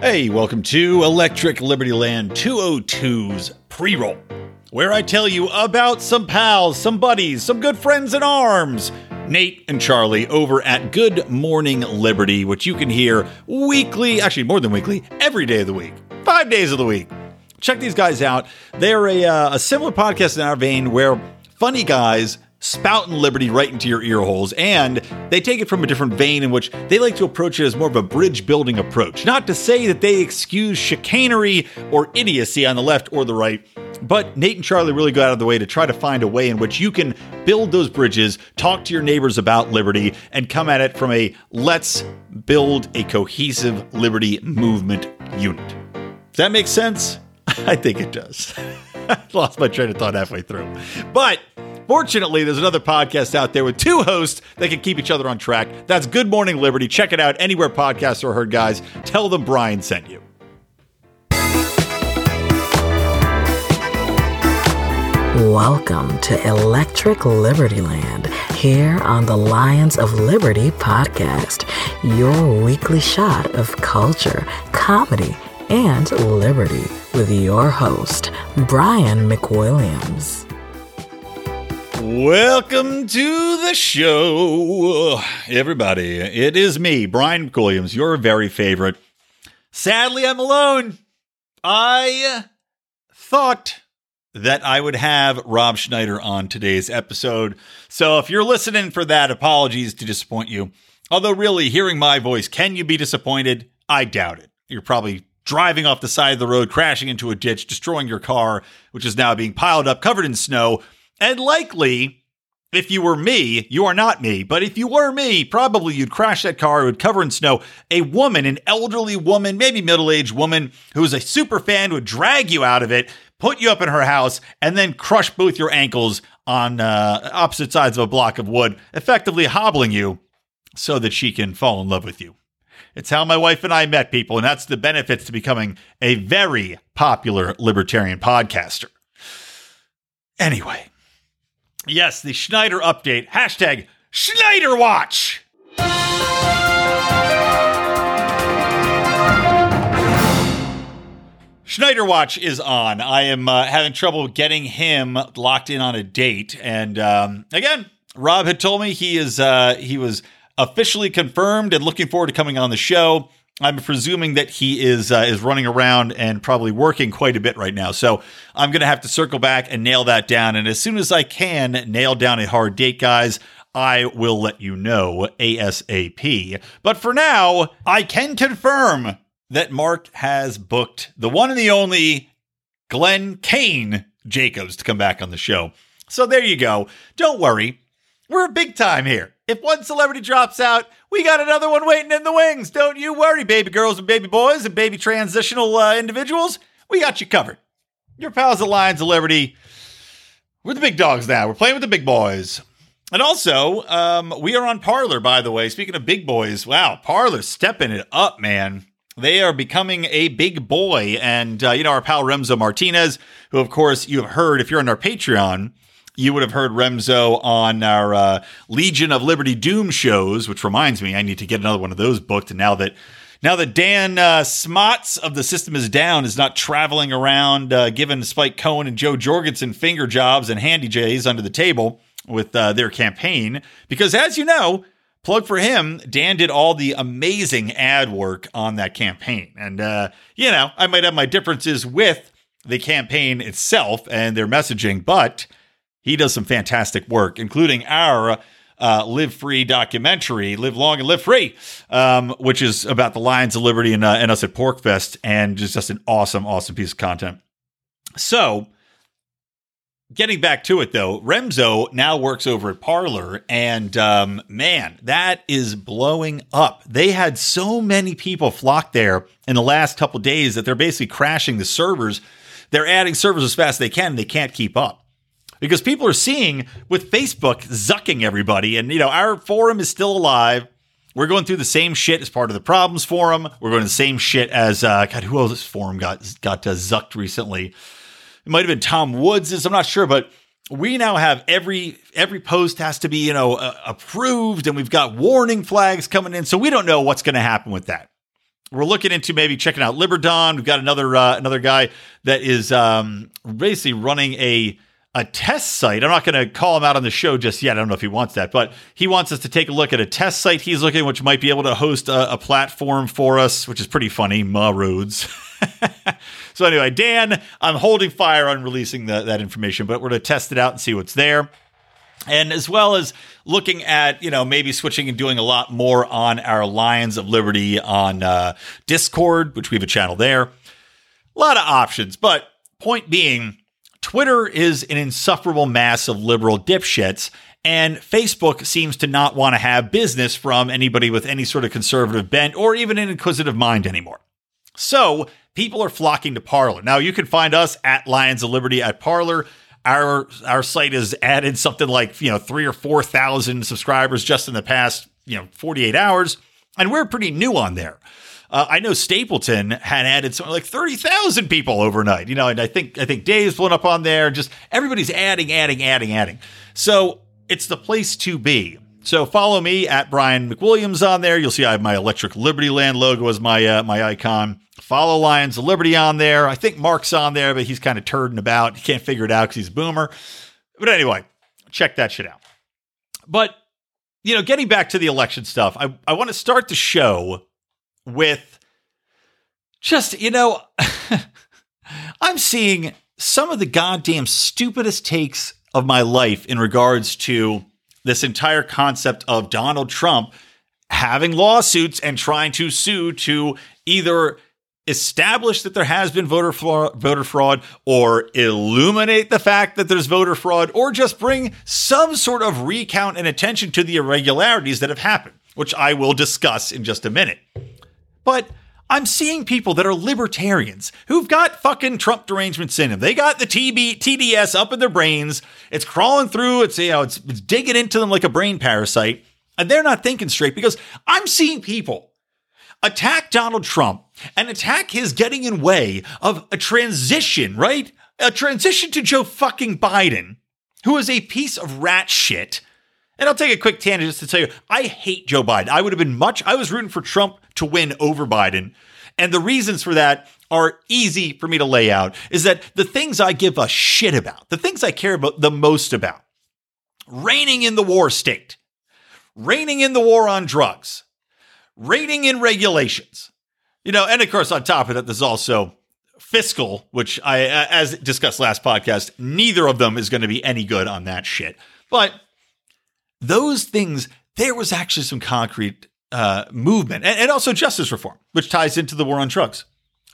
Hey, welcome to Electric Liberty Land 202's pre roll, where I tell you about some pals, some buddies, some good friends in arms. Nate and Charlie over at Good Morning Liberty, which you can hear weekly, actually more than weekly, every day of the week, five days of the week. Check these guys out. They're a, uh, a similar podcast in our vein where funny guys spouting liberty right into your ear holes, and they take it from a different vein in which they like to approach it as more of a bridge building approach. Not to say that they excuse chicanery or idiocy on the left or the right, but Nate and Charlie really go out of the way to try to find a way in which you can build those bridges, talk to your neighbors about liberty, and come at it from a let's build a cohesive liberty movement unit. Does that make sense? I think it does. I lost my train of thought halfway through. But Fortunately, there's another podcast out there with two hosts that can keep each other on track. That's Good Morning Liberty. Check it out anywhere podcasts are heard, guys. Tell them Brian sent you. Welcome to Electric Liberty Land here on the Lions of Liberty podcast, your weekly shot of culture, comedy, and liberty with your host, Brian McWilliams. Welcome to the show, everybody. It is me, Brian Williams, your very favorite. Sadly, I'm alone. I thought that I would have Rob Schneider on today's episode. So if you're listening for that, apologies to disappoint you. Although, really, hearing my voice, can you be disappointed? I doubt it. You're probably driving off the side of the road, crashing into a ditch, destroying your car, which is now being piled up, covered in snow and likely, if you were me, you are not me, but if you were me, probably you'd crash that car, it would cover in snow. A woman, an elderly woman, maybe middle aged woman who is a super fan would drag you out of it, put you up in her house, and then crush both your ankles on uh, opposite sides of a block of wood, effectively hobbling you so that she can fall in love with you. It's how my wife and I met people, and that's the benefits to becoming a very popular libertarian podcaster. Anyway, Yes, the Schneider update. Hashtag Schneider Watch. Schneider Watch is on. I am uh, having trouble getting him locked in on a date, and um, again, Rob had told me he is uh, he was officially confirmed and looking forward to coming on the show. I'm presuming that he is uh, is running around and probably working quite a bit right now. So I'm going to have to circle back and nail that down. And as soon as I can nail down a hard date, guys, I will let you know ASAP. But for now, I can confirm that Mark has booked the one and the only Glenn Kane Jacobs to come back on the show. So there you go. Don't worry. We're a big time here. If one celebrity drops out, we got another one waiting in the wings. Don't you worry, baby girls and baby boys and baby transitional uh, individuals. We got you covered. Your pals at Lions of Liberty. We're the big dogs now. We're playing with the big boys. And also, um, we are on Parler, by the way. Speaking of big boys, wow, Parler stepping it up, man. They are becoming a big boy. And, uh, you know, our pal Remzo Martinez, who, of course, you have heard if you're on our Patreon, you would have heard Remzo on our uh, Legion of Liberty Doom shows, which reminds me, I need to get another one of those booked. And now that now that Dan uh, Smots of the System is Down is not traveling around uh, giving Spike Cohen and Jo Jorgensen finger jobs and handy jays under the table with uh, their campaign, because as you know, plug for him, Dan did all the amazing ad work on that campaign. And, uh, you know, I might have my differences with the campaign itself and their messaging, but he does some fantastic work, including our uh, Live Free documentary, Live Long and Live Free, um, which is about the Lions of Liberty and, uh, and us at PorcFest, and just, just an awesome, awesome piece of content. So, getting back to it though, Remzo now works over at Parler, and um, man, that is blowing up. They had so many people flock there in the last couple days that they're basically crashing the servers. They're adding servers as fast as they can, they can't keep up because people are seeing with Facebook zucking everybody. And, you know, our forum is still alive. We're going through the same shit as Part of the Problem's forum. We're going the same shit as, uh, God, who else forum got, got uh, zucked recently? It might have been Tom Woods. I'm not sure, but we now have every every post has to be you know uh, approved and we've got warning flags coming in so we don't know what's going to happen with that we're looking into maybe checking out Liberdon. We've got another uh, another guy that is um, basically running a a test site. I'm not going to call him out on the show just yet. I don't know if he wants that, but he wants us to take a look at a test site he's looking, which might be able to host a, a platform for us, which is pretty funny. Ma roads. so anyway, Dan, I'm holding fire on releasing the, that information, but we're going to test it out and see what's there. And as well as looking at, you know, maybe switching and doing a lot more on our Lions of Liberty on uh, Discord, which we have a channel there. A lot of options, but point being, Twitter is an insufferable mass of liberal dipshits, and Facebook seems to not want to have business from anybody with any sort of conservative bent or even an inquisitive mind anymore. So people are flocking to Parler. Now you can find us at Lions of Liberty at Parler. Our our site has added something like you know three or four thousand subscribers just in the past you know 48 hours, and we're pretty new on there. Uh, I know Stapleton had added something like thirty thousand people overnight. You know, and I think I think Dave's blown up on there. Just everybody's adding, adding, adding, adding. So it's the place to be. So follow me at Brian McWilliams on there. You'll see I have my Electric Liberty Land logo as my uh, my icon. Follow Lions of Liberty on there. I think Mark's on there, but he's kind of turding about. He can't figure it out because he's a boomer. But anyway, check that shit out. But you know, getting back to the election stuff, I, I want to start the show with just, you know, I'm seeing some of the goddamn stupidest takes of my life in regards to this entire concept of Donald Trump having lawsuits and trying to sue to either establish that there has been voter fraud, voter fraud or illuminate the fact that there's voter fraud or just bring some sort of recount and attention to the irregularities that have happened, which I will discuss in just a minute. But I'm seeing people that are libertarians who've got fucking Trump derangements in them. They got the TB, TDS up in their brains. It's crawling through. It's you know it's, it's digging into them like a brain parasite, and they're not thinking straight because I'm seeing people attack Donald Trump and attack his getting in way of a transition, right? A transition to Joe fucking Biden, who is a piece of rat shit. And I'll take a quick tangent just to tell you, I hate Joe Biden. I would have been much, I was rooting for Trump to win over Biden. And the reasons for that are easy for me to lay out is that the things I give a shit about, the things I care about the most about, reigning in the war state, reigning in the war on drugs, reigning in regulations, you know, and of course, on top of that, there's also fiscal, which I, as discussed last podcast, neither of them is going to be any good on that shit. But those things, there was actually some concrete uh, movement and, and also justice reform, which ties into the war on drugs.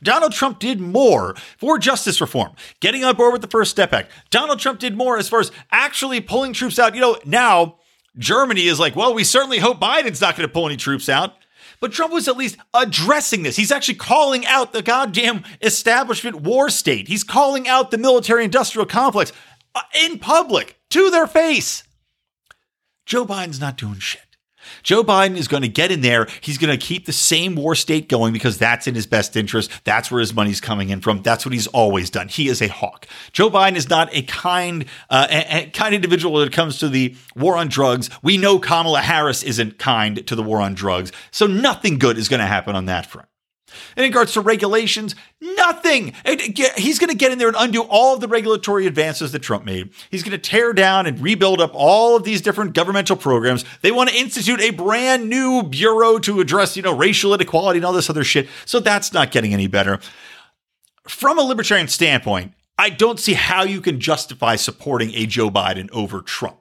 Donald Trump did more for justice reform, getting on board with the First Step Act. Donald Trump did more as far as actually pulling troops out. You know, now Germany is like, well, we certainly hope Biden's not going to pull any troops out. But Trump was at least addressing this. He's actually calling out the goddamn establishment war state. He's calling out the military industrial complex uh, in public to their face. Joe Biden's not doing shit. Joe Biden is going to get in there. He's going to keep the same war state going because that's in his best interest. That's where his money's coming in from. That's what he's always done. He is a hawk. Joe Biden is not a kind, uh, a, a kind individual when it comes to the war on drugs. We know Kamala Harris isn't kind to the war on drugs. So nothing good is going to happen on that front. In regards to regulations, nothing. He's going to get in there and undo all of the regulatory advances that Trump made. He's going to tear down and rebuild up all of these different governmental programs. They want to institute a brand new bureau to address, you know, racial inequality and all this other shit. So that's not getting any better. From a libertarian standpoint, I don't see how you can justify supporting a Joe Biden over Trump.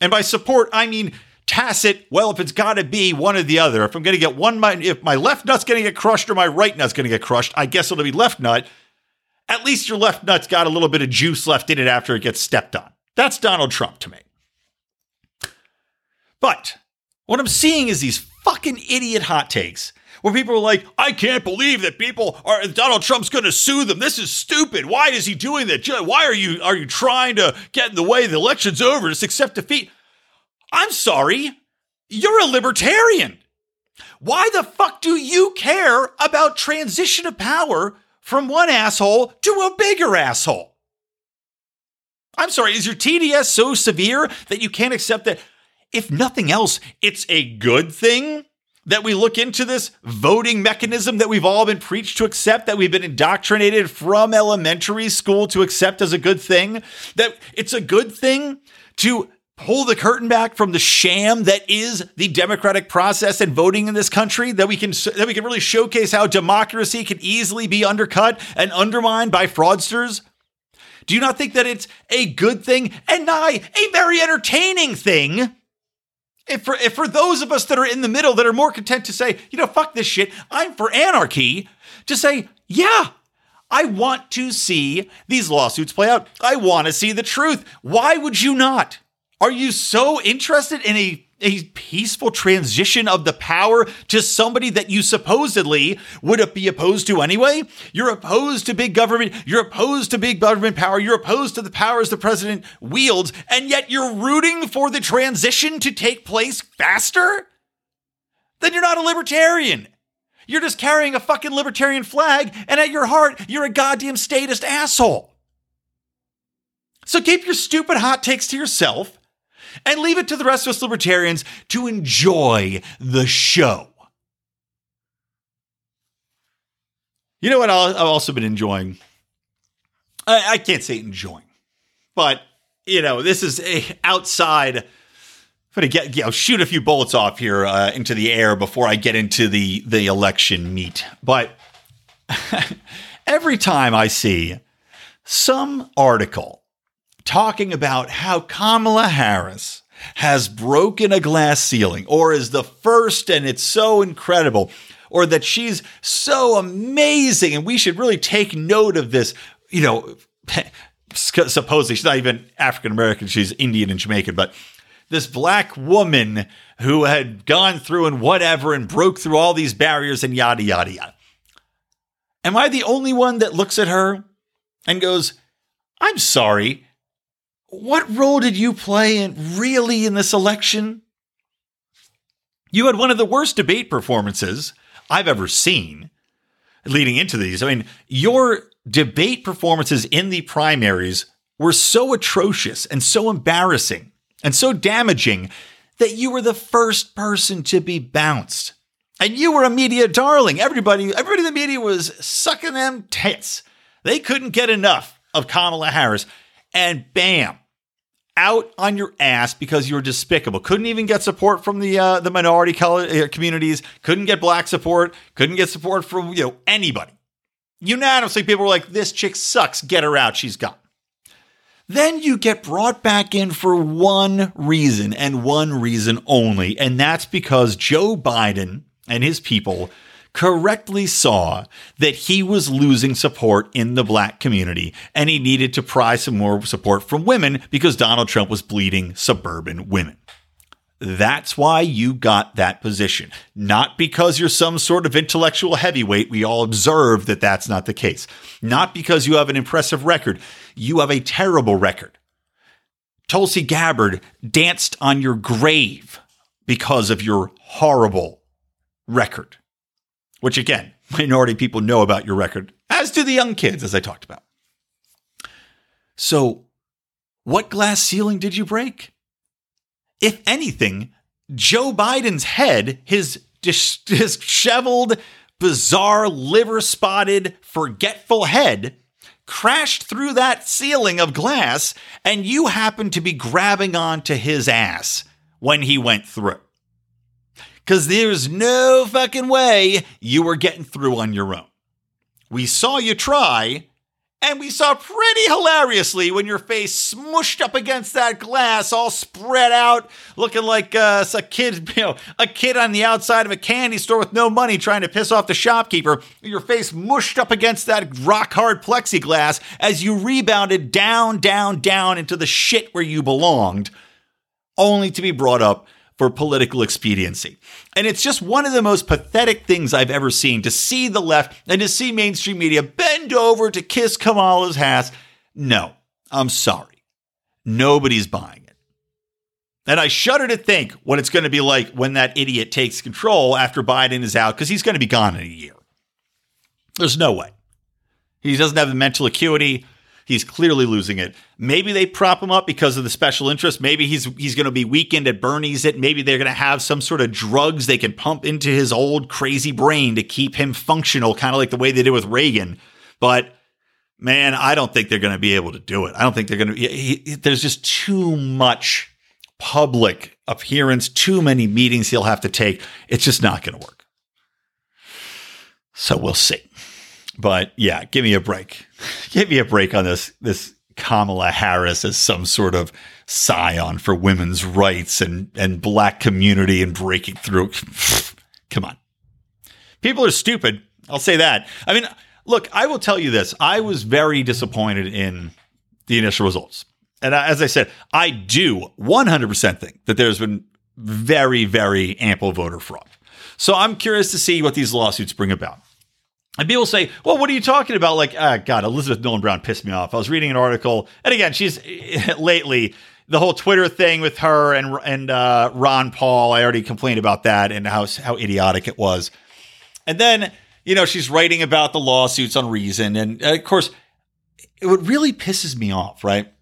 And by support, I mean tacit, well, if it's got to be one or the other, if I'm going to get one, my, if my left nut's going to get crushed or my right nut's going to get crushed, I guess it'll be left nut. At least your left nut's got a little bit of juice left in it after it gets stepped on. That's Donald Trump to me. But what I'm seeing is these fucking idiot hot takes where people are like, I can't believe that people are Donald Trump's going to sue them. This is stupid. Why is he doing that? Why are you are you trying to get in the way? The election's over. Just accept defeat. I'm sorry, you're a libertarian. Why the fuck do you care about transition of power from one asshole to a bigger asshole? I'm sorry, is your TDS so severe that you can't accept that? If nothing else, it's a good thing that we look into this voting mechanism that we've all been preached to accept, that we've been indoctrinated from elementary school to accept as a good thing, that it's a good thing to pull the curtain back from the sham that is the democratic process and voting in this country that we can that we can really showcase how democracy can easily be undercut and undermined by fraudsters do you not think that it's a good thing and not a very entertaining thing if for, if for those of us that are in the middle that are more content to say you know fuck this shit i'm for anarchy to say yeah I want to see these lawsuits play out. I want to see the truth. Why would you not? Are you so interested in a a peaceful transition of the power to somebody that you supposedly would be opposed to anyway? You're opposed to big government. You're opposed to big government power. You're opposed to the powers the president wields, and yet you're rooting for the transition to take place faster? Then you're not a libertarian. You're just carrying a fucking libertarian flag, and at your heart, you're a goddamn statist asshole. So keep your stupid hot takes to yourself and leave it to the rest of us libertarians to enjoy the show. You know what I've also been enjoying? I, I can't say enjoying, but you know, this is a outside. I'm gonna get you know shoot a few bullets off here uh, into the air before I get into the the election meat. But every time I see some article talking about how Kamala Harris has broken a glass ceiling or is the first and it's so incredible or that she's so amazing and we should really take note of this, you know, supposedly she's not even African American, she's Indian and Jamaican, but this black woman who had gone through and whatever and broke through all these barriers and yada, yada, yada. Am I the only one that looks at her and goes, I'm sorry, what role did you play in really in this election? You had one of the worst debate performances I've ever seen leading into these. I mean, your debate performances in the primaries were so atrocious and so embarrassing and so damaging that you were the first person to be bounced. And you were a media darling. Everybody, everybody in the media was sucking them tits. They couldn't get enough of Kamala Harris. And bam, out on your ass because you're despicable. Couldn't even get support from the uh, the minority color, uh, communities. Couldn't get black support. Couldn't get support from you know anybody. Unanimously, people were like, "This chick sucks. Get her out. She's gone." Then you get brought back in for one reason and one reason only, and that's because Joe Biden and his people correctly saw that he was losing support in the black community and he needed to pry some more support from women because Donald Trump was bleeding suburban women. That's why you got that position. Not because you're some sort of intellectual heavyweight. We all observe that that's not the case. Not because you have an impressive record. You have a terrible record. Tulsi Gabbard danced on your grave because of your horrible record which again, minority people know about your record, as do the young kids, as I talked about. So, what glass ceiling did you break? If anything, Joe Biden's head, his disheveled, bizarre, liver spotted, forgetful head, crashed through that ceiling of glass, and you happened to be grabbing onto his ass when he went through because there's no fucking way you were getting through on your own. We saw you try, and we saw pretty hilariously when your face smushed up against that glass, all spread out, looking like uh, a kid, you know, a kid on the outside of a candy store with no money trying to piss off the shopkeeper. Your face mushed up against that rock hard plexiglass as you rebounded down, down, down into the shit where you belonged, only to be brought up for political expediency. And it's just one of the most pathetic things I've ever seen to see the left and to see mainstream media bend over to kiss Kamala's ass. No, I'm sorry. Nobody's buying it. And I shudder to think what it's going to be like when that idiot takes control after Biden is out, because he's going to be gone in a year. There's no way. He doesn't have the mental acuity. He's clearly losing it. Maybe they prop him up because of the special interest. Maybe he's he's going to be Weekend at Bernie's it. Maybe they're going to have some sort of drugs they can pump into his old crazy brain to keep him functional, kind of like the way they did with Reagan. But man, I don't think they're going to be able to do it. I don't think they're going to. There's just too much public appearance, too many meetings he'll have to take. It's just not going to work. So we'll see. But yeah, give me a break. Give me a break on this this Kamala Harris as some sort of scion for women's rights and and black community and breaking through. Come on. People are stupid. I'll say that. I mean, look, I will tell you this. I was very disappointed in the initial results. And as I said, I do 100% think that there's been very, very ample voter fraud. So I'm curious to see what these lawsuits bring about. And people say, well, what are you talking about? Like, ah, God, Elizabeth Nolan Brown pissed me off. I was reading an article, and again, she's lately the whole Twitter thing with her and and uh, Ron Paul. I already complained about that and how how idiotic it was. And then you know she's writing about the lawsuits on Reason, and uh, of course, it what really pisses me off, right?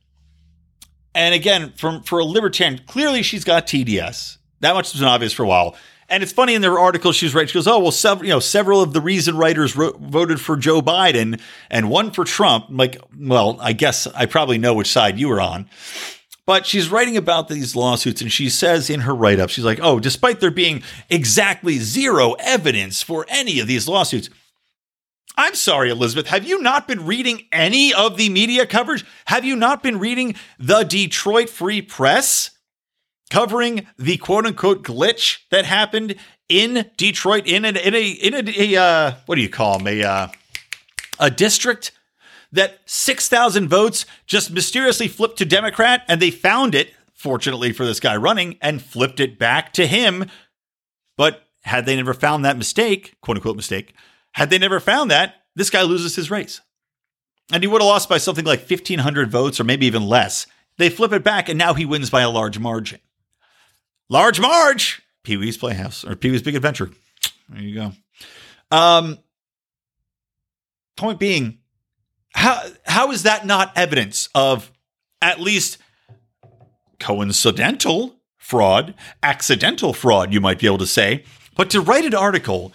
And again, from for a libertarian, clearly she's got TDS. That much has been obvious for a while. And it's funny in their article she's right. She goes, "Oh well, several you know several of the Reason writers voted for Joe Biden and one for Trump." I'm like, well, I guess I probably know which side you were on. But she's writing about these lawsuits and she says in her write up, she's like, oh, despite there being exactly zero evidence for any of these lawsuits, I'm sorry, Elizabeth, have you not been reading any of the media coverage? Have you not been reading the Detroit Free Press? Covering the quote unquote glitch that happened in Detroit in an, in a in a, a uh, what do you call them a uh, a district that 6,000 votes just mysteriously flipped to Democrat and they found it fortunately for this guy running and flipped it back to him. But had they never found that mistake quote unquote mistake had they never found that this guy loses his race. And he would have lost by something like 1500 votes or maybe even less. They flip it back and now he wins by a large margin Large Marge, Pee Wee's Playhouse or Pee Wee's Big Adventure. There you go. Um, point being, how how is that not evidence of at least coincidental fraud, accidental fraud, you might be able to say, but to write an article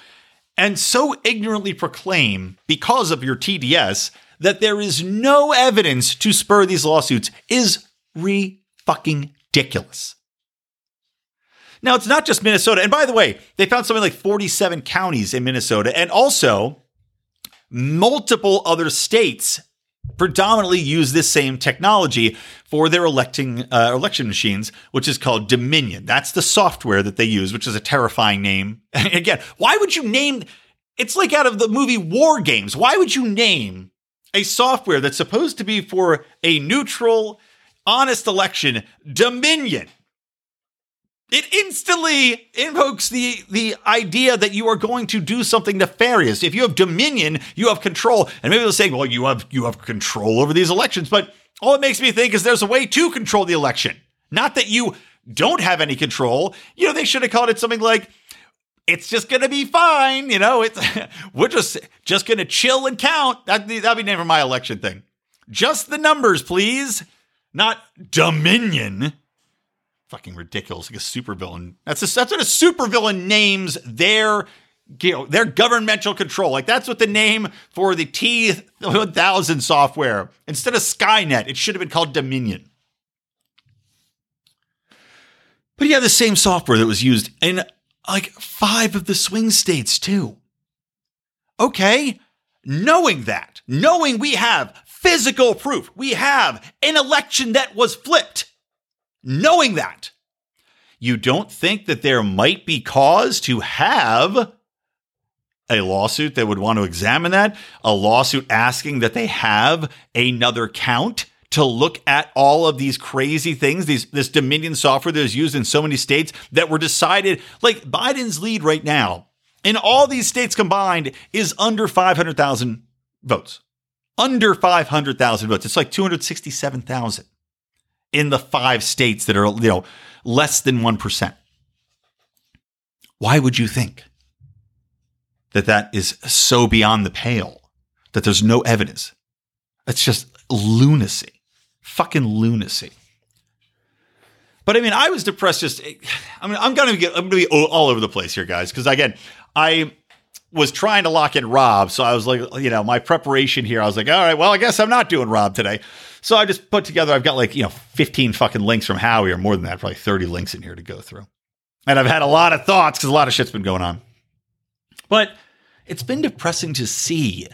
and so ignorantly proclaim because of your TDS that there is no evidence to spur these lawsuits is re fucking ridiculous. Now, it's not just Minnesota. And by the way, they found something like 47 counties in Minnesota and also multiple other states predominantly use this same technology for their electing uh, election machines, which is called Dominion. That's the software that they use, which is a terrifying name. Again, why would you name? It's like out of the movie War Games. Why would you name a software that's supposed to be for a neutral, honest election Dominion? It instantly invokes the the idea that you are going to do something nefarious. If you have dominion, you have control. And maybe they'll say, well, you have you have control over these elections, but all it makes me think is there's a way to control the election. Not that you don't have any control. You know, they should have called it something like it's just gonna be fine. You know, it's we're just just gonna chill and count. That that'd be name for my election thing. Just the numbers, please. Not Dominion fucking ridiculous, like a supervillain. That's a, that's what a supervillain names their you know, their governmental control. Like that's what the name for the T one thousand software instead of Skynet, it should have been called Dominion. But have the same software that was used in like five of the swing states too. Okay, knowing that, knowing we have physical proof, we have an election that was flipped knowing that, you don't think that there might be cause to have a lawsuit that would want to examine that, a lawsuit asking that they have another count to look at all of these crazy things, these this Dominion software that is used in so many states that were decided like Biden's lead right now in all these states combined is under 500,000 votes. Under 500,000 votes. It's like 267,000 in the five states that are, you know, less than 1%. Why would you think that that is so beyond the pale that there's no evidence? It's just lunacy. Fucking lunacy. But I mean, I was depressed. Just, I mean, I'm gonna get, I'm gonna be all over the place here, guys. Because again, I was trying to lock in Rob, so I was like, you know, my preparation here. I was like, all right, well, I guess I'm not doing Rob today. So I just put together. I've got like you know, 15 fucking links from Howie, or more than that, probably 30 links in here to go through. And I've had a lot of thoughts because a lot of shit's been going on. But it's been depressing to see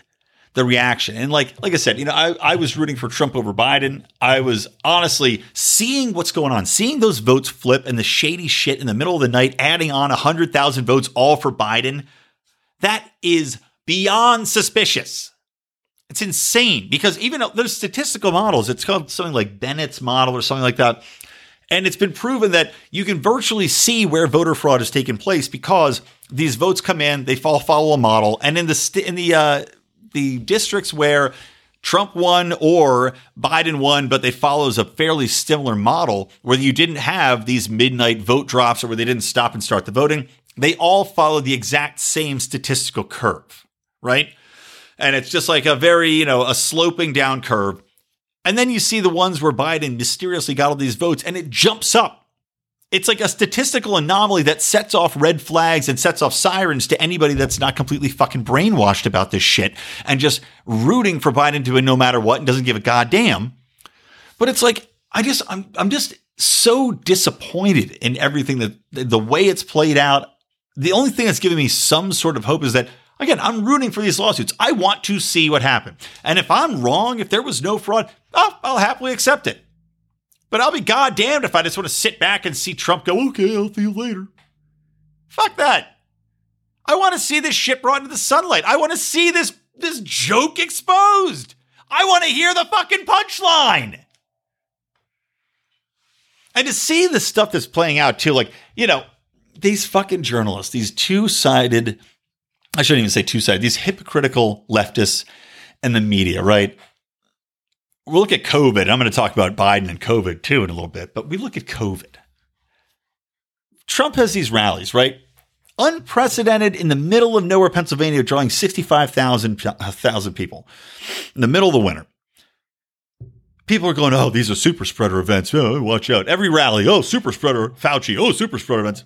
the reaction. And like like I said, you know, I, I was rooting for Trump over Biden. I was honestly seeing what's going on, seeing those votes flip and the shady shit in the middle of the night, adding on 100,000 votes all for Biden. That is beyond suspicious. It's insane because even there's statistical models. It's called something like Bennett's model or something like that. And it's been proven that you can virtually see where voter fraud has taken place because these votes come in, they fall follow a model, and in the st- in the uh, the districts where Trump won or Biden won, but they follows a fairly similar model where you didn't have these midnight vote drops or where they didn't stop and start the voting. They all follow the exact same statistical curve, right? And it's just like a very, you know, a sloping down curve. And then you see the ones where Biden mysteriously got all these votes and it jumps up it's like a statistical anomaly that sets off red flags and sets off sirens to anybody that's not completely fucking brainwashed about this shit and just rooting for Biden to win no matter what and doesn't give a goddamn. But it's like I just I'm I'm just so disappointed in everything that the way it's played out. The only thing that's giving me some sort of hope is that again, I'm rooting for these lawsuits. I want to see what happened. And if I'm wrong, if there was no fraud, oh, I'll happily accept it. But I'll be goddamned if I just want to sit back and see Trump go, okay, I'll see you later. Fuck that. I want to see this shit brought into the sunlight. I want to see this this joke exposed. I want to hear the fucking punchline. And to see the stuff that's playing out too, like, you know, these fucking journalists, these two-sided, I shouldn't even say two-sided, these hypocritical leftists and the media, right? we'll look at COVID. I'm going to talk about Biden and COVID too in a little bit, but we look at COVID. Trump has these rallies, right? Unprecedented in the middle of nowhere, Pennsylvania, drawing 65,000 people in the middle of the winter. People are going, oh, these are super spreader events. Oh, watch out. Every rally, oh, super spreader, Fauci, oh, super spreader events.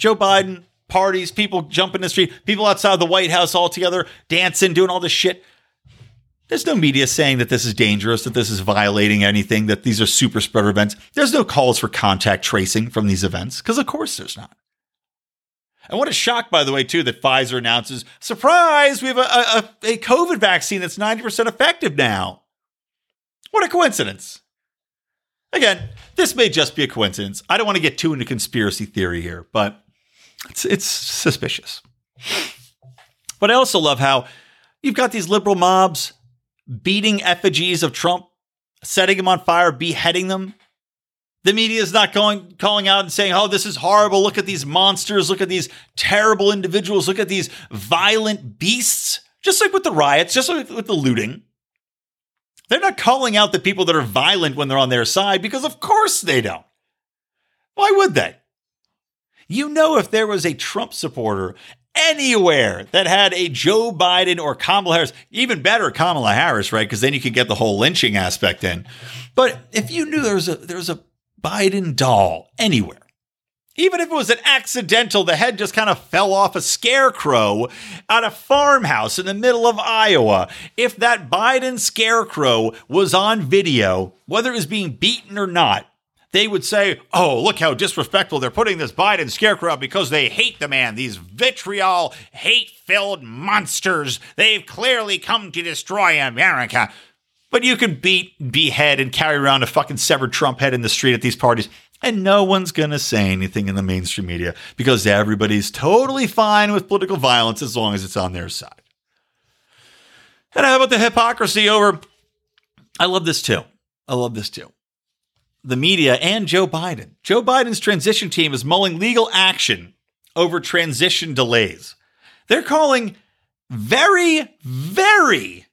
Joe Biden, parties, people jumping in the street, people outside the White House all together, dancing, doing all this shit. There's no media saying that this is dangerous, that this is violating anything, that these are super spreader events. There's no calls for contact tracing from these events, because of course there's not. And what a shock, by the way, too, that Pfizer announces, surprise, we have a, a, a COVID vaccine that's 90% effective now. What a coincidence. Again, this may just be a coincidence. I don't want to get too into conspiracy theory here, but it's, it's suspicious. But I also love how you've got these liberal mobs beating effigies of Trump, setting him on fire, beheading them. The media is not going calling out and saying, "Oh, this is horrible. Look at these monsters. Look at these terrible individuals. Look at these violent beasts." Just like with the riots, just like with the looting. They're not calling out the people that are violent when they're on their side because of course they don't. Why would they? You know, if there was a Trump supporter anywhere that had a Joe Biden or Kamala Harris, even better Kamala Harris, right? Because then you could get the whole lynching aspect in. But if you knew there was a there was a Biden doll anywhere, even if it was an accidental, the head just kind of fell off a scarecrow at a farmhouse in the middle of Iowa. If that Biden scarecrow was on video, whether it was being beaten or not, they would say, oh, look how disrespectful they're putting this Biden scarecrow because they hate the man. These vitriol, hate filled monsters. They've clearly come to destroy America. But you could beat, behead, and carry around a fucking severed Trump head in the street at these parties. And no one's going to say anything in the mainstream media because everybody's totally fine with political violence as long as it's on their side. And how about the hypocrisy over? I love this too. I love this too the media and Joe Biden. Joe Biden's transition team is mulling legal action over transition delays. They're calling very, very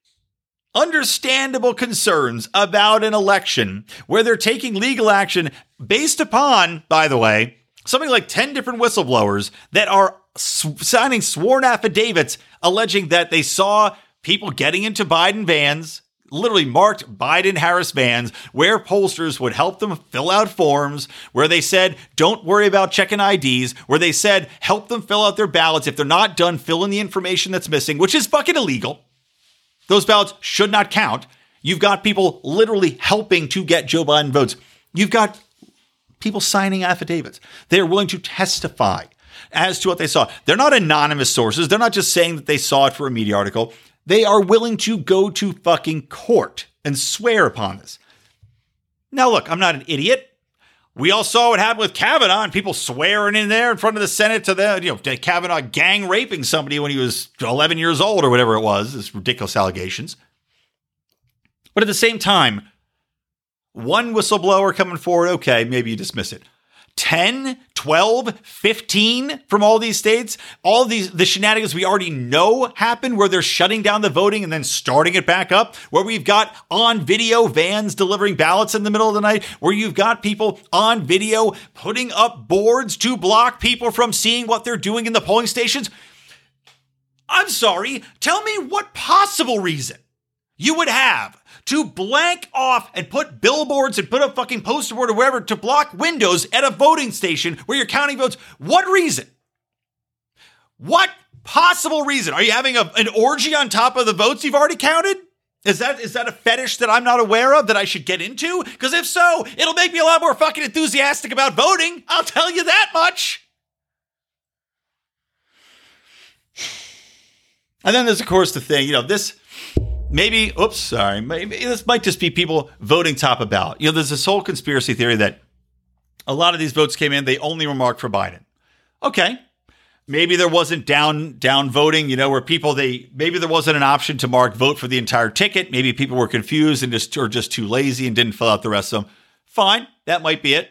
understandable concerns about an election where they're taking legal action based upon, by the way, something like 10 different whistleblowers that are signing sworn affidavits alleging that they saw people getting into Biden vans literally marked Biden Harris vans where pollsters would help them fill out forms, where they said, don't worry about checking IDs, where they said, help them fill out their ballots. If they're not done, fill in the information that's missing, which is fucking illegal. Those ballots should not count. You've got people literally helping to get Joe Biden votes. You've got people signing affidavits. They're willing to testify as to what they saw. They're not anonymous sources. They're not just saying that they saw it for a media article. They are willing to go to fucking court and swear upon this. Now, look, I'm not an idiot. We all saw what happened with Kavanaugh and people swearing in there in front of the Senate to the, you know, to Kavanaugh gang raping somebody when he was 11 years old or whatever it was. This ridiculous allegations. But at the same time, one whistleblower coming forward, okay, maybe you dismiss it. 10, 12, 15 from all these states, all these the shenanigans we already know happen where they're shutting down the voting and then starting it back up, where we've got on video vans delivering ballots in the middle of the night, where you've got people on video putting up boards to block people from seeing what they're doing in the polling stations. I'm sorry, tell me what possible reason you would have to blank off and put billboards and put a fucking poster board or wherever to block windows at a voting station where you're counting votes. What reason? What possible reason? Are you having a, an orgy on top of the votes you've already counted? Is that is that a fetish that I'm not aware of that I should get into? Because if so, it'll make me a lot more fucking enthusiastic about voting. I'll tell you that much. And then there's of course the thing, you know, this maybe, oops, sorry, maybe this might just be people voting top about. You know, there's this whole conspiracy theory that a lot of these votes came in, they only were marked for Biden. Okay. Maybe there wasn't down down voting, you know, where people they maybe there wasn't an option to mark vote for the entire ticket. Maybe people were confused and just or just too lazy and didn't fill out the rest of them. Fine, that might be it.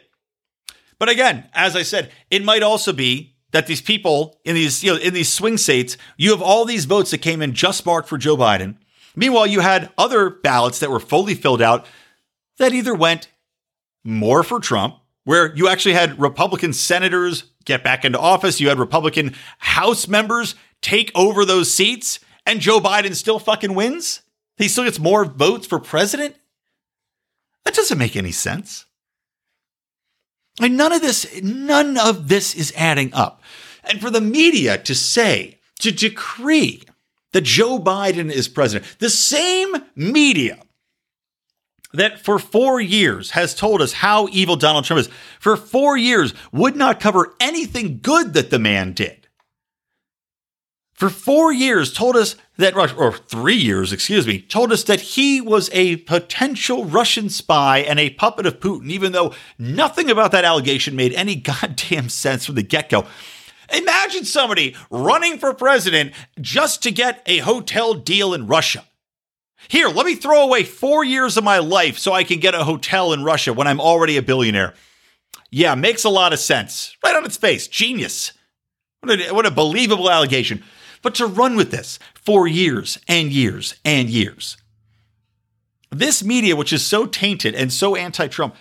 But again, as I said, it might also be that these people in these you know in these swing states, you have all these votes that came in just marked for Joe Biden Meanwhile, you had other ballots that were fully filled out that either went more for Trump, where you actually had Republican senators get back into office, you had Republican House members take over those seats, and Joe Biden still fucking wins. He still gets more votes for president. That doesn't make any sense. And none of this, none of this is adding up. And for the media to say, to decree that Joe Biden is president. The same media that for four years has told us how evil Donald Trump is, for four years would not cover anything good that the man did. For four years told us that, or three years, excuse me, told us that he was a potential Russian spy and a puppet of Putin, even though nothing about that allegation made any goddamn sense from the get go. Imagine somebody running for president just to get a hotel deal in Russia. Here, let me throw away four years of my life so I can get a hotel in Russia when I'm already a billionaire. Yeah, makes a lot of sense. Right on its face. Genius. What a, what a believable allegation. But to run with this for years and years and years. This media, which is so tainted and so anti Trump,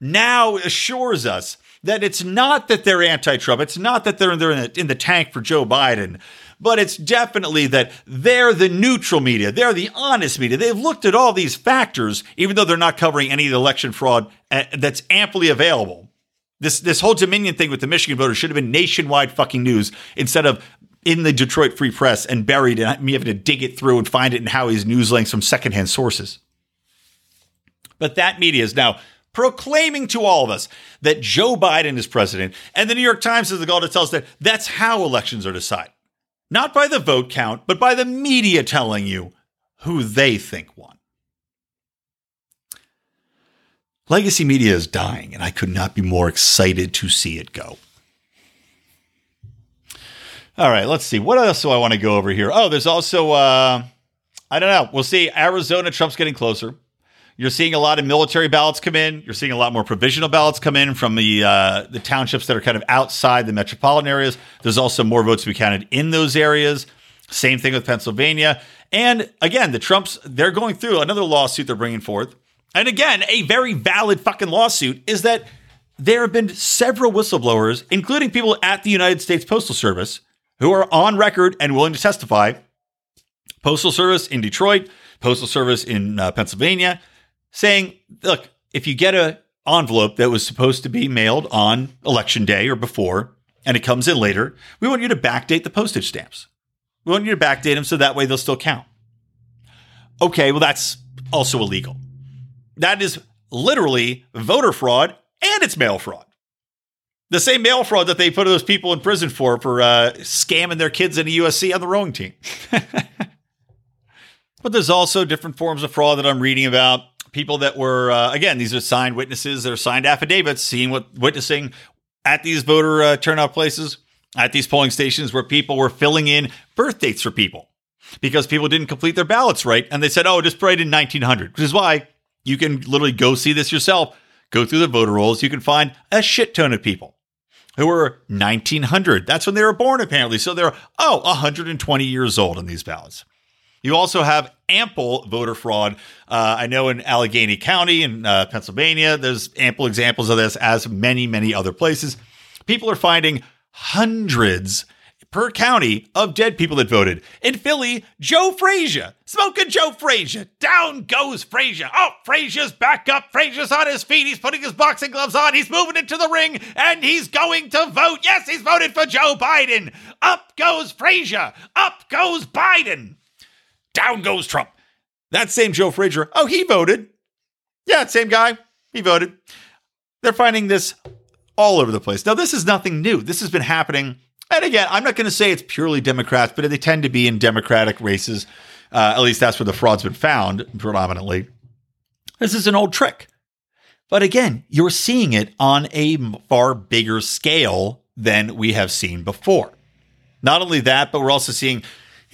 now assures us that it's not that they're anti-Trump. It's not that they're in, they're in the, in the tank for Joe Biden, but it's definitely that they're the neutral media. They're the honest media. They've looked at all these factors, even though they're not covering any of the election fraud uh, that's amply available. This this whole Dominion thing with the Michigan voters should have been nationwide fucking news instead of in the Detroit Free Press and buried and me having to dig it through and find it in Howie's news links from secondhand sources. But that media is now proclaiming to all of us that Joe Biden is president. And the New York Times is the goal to tell us that that's how elections are decided. Not by the vote count, but by the media telling you who they think won. Legacy media is dying, and I could not be more excited to see it go. All right, let's see. What else do I want to go over here? Oh, there's also, uh, I don't know. We'll see. Arizona, Trump's getting closer. You're seeing a lot of military ballots come in. You're seeing a lot more provisional ballots come in from the uh, the townships that are kind of outside the metropolitan areas. There's also more votes to be counted in those areas. Same thing with Pennsylvania. And again, the Trumps they're going through another lawsuit they're bringing forth. And again, a very valid fucking lawsuit is that there have been several whistleblowers, including people at the United States Postal Service, who are on record and willing to testify. Postal Service in Detroit, Postal Service in uh, Pennsylvania, saying, look, if you get a envelope that was supposed to be mailed on election day or before, and it comes in later, we want you to backdate the postage stamps. We want you to backdate them so that way they'll still count. Okay, well, that's also illegal. That is literally voter fraud and it's mail fraud. The same mail fraud that they put those people in prison for for uh, scamming their kids into USC on the rowing team. but there's also different forms of fraud that I'm reading about. People that were, uh, again, these are signed witnesses, they're signed affidavits, seeing what witnessing at these voter uh, turnout places, at these polling stations where people were filling in birth dates for people because people didn't complete their ballots right. And they said, oh, just right in 1900, which is why you can literally go see this yourself, go through the voter rolls. You can find a shit ton of people who were 1900. That's when they were born, apparently. So they're, oh, 120 years old in these ballots. You also have ample voter fraud. Uh, I know in Allegheny County in uh, Pennsylvania, there's ample examples of this, as many, many other places. People are finding hundreds per county of dead people that voted. In Philly, Joe Frazier, smoking Joe Frazier. Down goes Frazier. Oh, Frazier's back up. Frazier's on his feet. He's putting his boxing gloves on. He's moving into the ring and he's going to vote. Yes, he's voted for Joe Biden. Up goes Frazier. Up goes Biden. Down goes Trump. That same Joe Frazier. Oh, he voted. Yeah, same guy. He voted. They're finding this all over the place. Now, this is nothing new. This has been happening and again, I'm not going to say it's purely Democrats, but they tend to be in Democratic races. Uh, at least that's where the fraud's been found predominantly. This is an old trick. But again, you're seeing it on a far bigger scale than we have seen before. Not only that, but we're also seeing,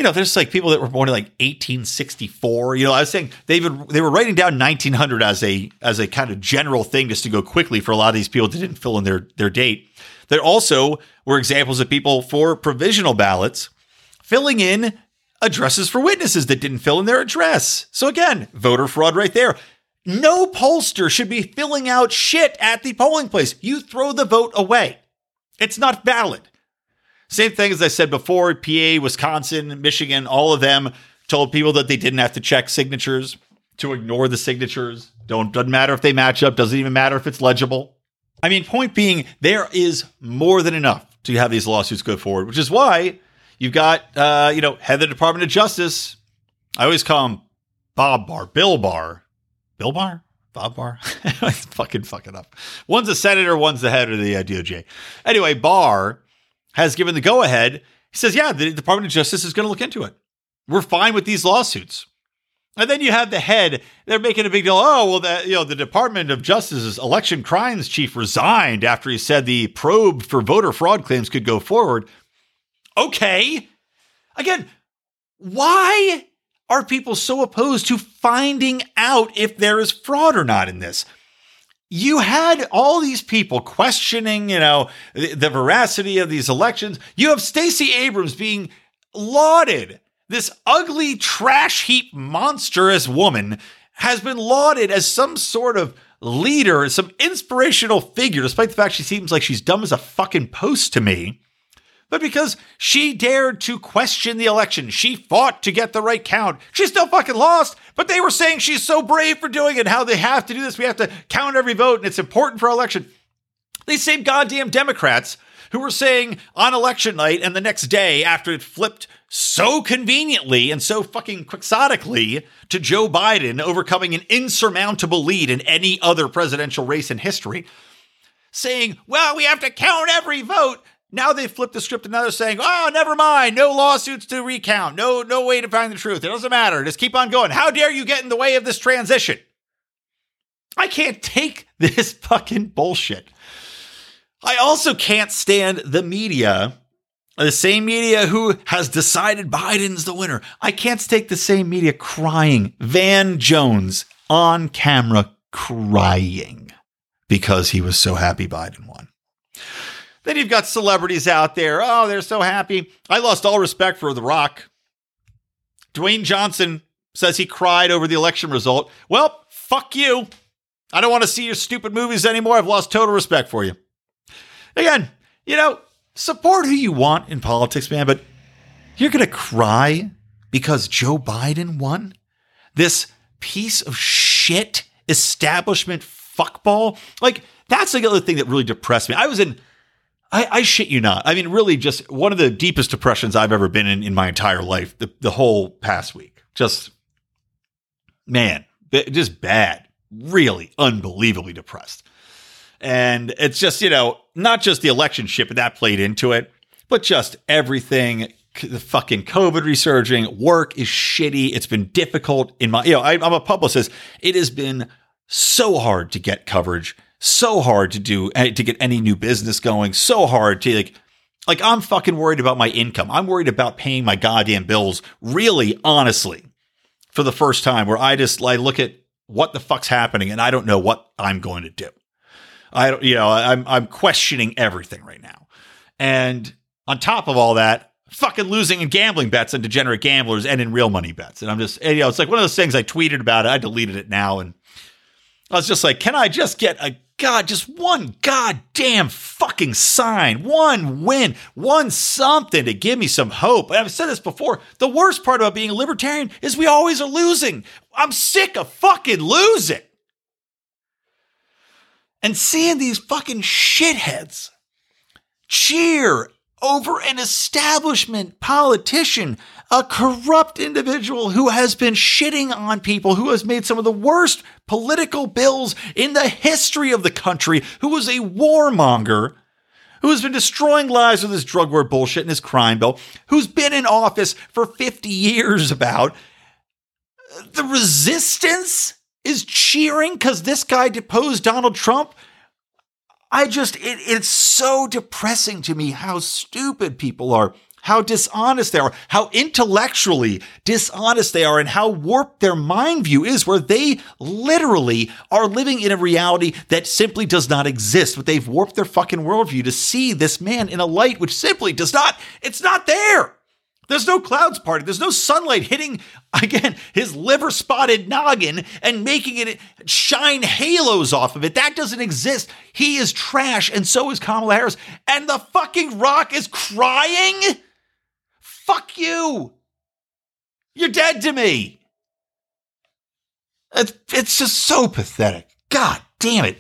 you know, there's like people that were born in like 1864. You know, I was saying they would, they were writing down 1900 as a as a kind of general thing just to go quickly for a lot of these people that didn't fill in their their date. There also were examples of people for provisional ballots filling in addresses for witnesses that didn't fill in their address. So again, voter fraud right there. No pollster should be filling out shit at the polling place. You throw the vote away. It's not valid. Same thing as I said before PA, Wisconsin, Michigan, all of them told people that they didn't have to check signatures, to ignore the signatures. Don't doesn't matter if they match up, doesn't even matter if it's legible. I mean, point being, there is more than enough to have these lawsuits go forward, which is why you've got, uh, you know, head of the Department of Justice. I always call him Bob Barr, Bill Barr, Bill Barr, Bob Barr. Fucking fuck it up. One's a senator, one's the head of the uh, DOJ. Anyway, Barr has given the go ahead. He says, yeah, the Department of Justice is going to look into it. We're fine with these lawsuits. And then you have the head. They're making a big deal. Oh, well, the, you know, the Department of Justice's election crimes chief resigned after he said the probe for voter fraud claims could go forward. Okay. Again, why are people so opposed to finding out if there is fraud or not in this? You had all these people questioning, you know, the, the veracity of these elections. You have Stacey Abrams being lauded this ugly trash heap monstrous woman has been lauded as some sort of leader, some inspirational figure, despite the fact she seems like she's dumb as a fucking post to me. But because she dared to question the election, she fought to get the right count. She still fucking lost, but they were saying she's so brave for doing it, how they have to do this. We have to count every vote, and it's important for our election. These same goddamn Democrats who were saying on election night and the next day after it flipped so conveniently and so fucking quixotically to Joe Biden overcoming an insurmountable lead in any other presidential race in history, saying, well, we have to count every vote. Now they flipped the script and they're saying, oh, never mind, no lawsuits to recount, no, no way to find the truth. It doesn't matter. Just keep on going. How dare you get in the way of this transition? I can't take this fucking bullshit. I also can't stand the media, the same media who has decided Biden's the winner. I can't take the same media crying. Van Jones on camera crying because he was so happy Biden won. Then you've got celebrities out there. Oh, they're so happy. I lost all respect for The Rock. Dwayne Johnson says he cried over the election result. Well, fuck you. I don't want to see your stupid movies anymore. I've lost total respect for you. Again, you know, support who you want in politics, man, but you're going to cry because Joe Biden won? this piece of shit establishment fuckball. Like, that's the other thing that really depressed me. I was in, I, I, shit you not. I mean, really, just one of the deepest depressions I've ever been in in my entire life. The, the whole past week, just man, just bad, really unbelievably depressed. And it's just, you know, not just the election shit, but that played into it, but just everything. The fucking COVID resurging, work is shitty. It's been difficult in my, you know, I, I'm a publicist. It has been so hard to get coverage, so hard to do, eh, to get any new business going, so hard to like, like I'm fucking worried about my income. I'm worried about paying my goddamn bills. Really, honestly, for the first time, where I just like look at what the fuck's happening and I don't know what I'm going to do. I don't, you know, I'm I'm questioning everything right now. And on top of all that, fucking losing in gambling bets and degenerate gamblers and in real money bets. And I'm just, and, you know, it's like one of those things I tweeted about it. I deleted it now. And I was just like, can I just get a God, just one goddamn fucking sign, one win, one something to give me some hope. And I've said this before. The worst part about being a libertarian is we always are losing. I'm sick of fucking losing and seeing these fucking shitheads cheer over an establishment politician, a corrupt individual who has been shitting on people, who has made some of the worst political bills in the history of the country, who was a warmonger, who has been destroying lives with his drug war bullshit and his crime bill, who's been in office for 50 years about. The resistance is cheering because this guy deposed Donald Trump. I just, it, it's so depressing to me how stupid people are, how dishonest they are, how intellectually dishonest they are, and how warped their mind view is, where they literally are living in a reality that simply does not exist. But they've warped their fucking worldview to see this man in a light which simply does not, it's not there. There's no clouds parting. There's no sunlight hitting, again, his liver spotted noggin and making it shine halos off of it. That doesn't exist. He is trash, and so is Kamala Harris. And the fucking rock is crying? Fuck you. You're dead to me. It's, it's just so pathetic. God damn it.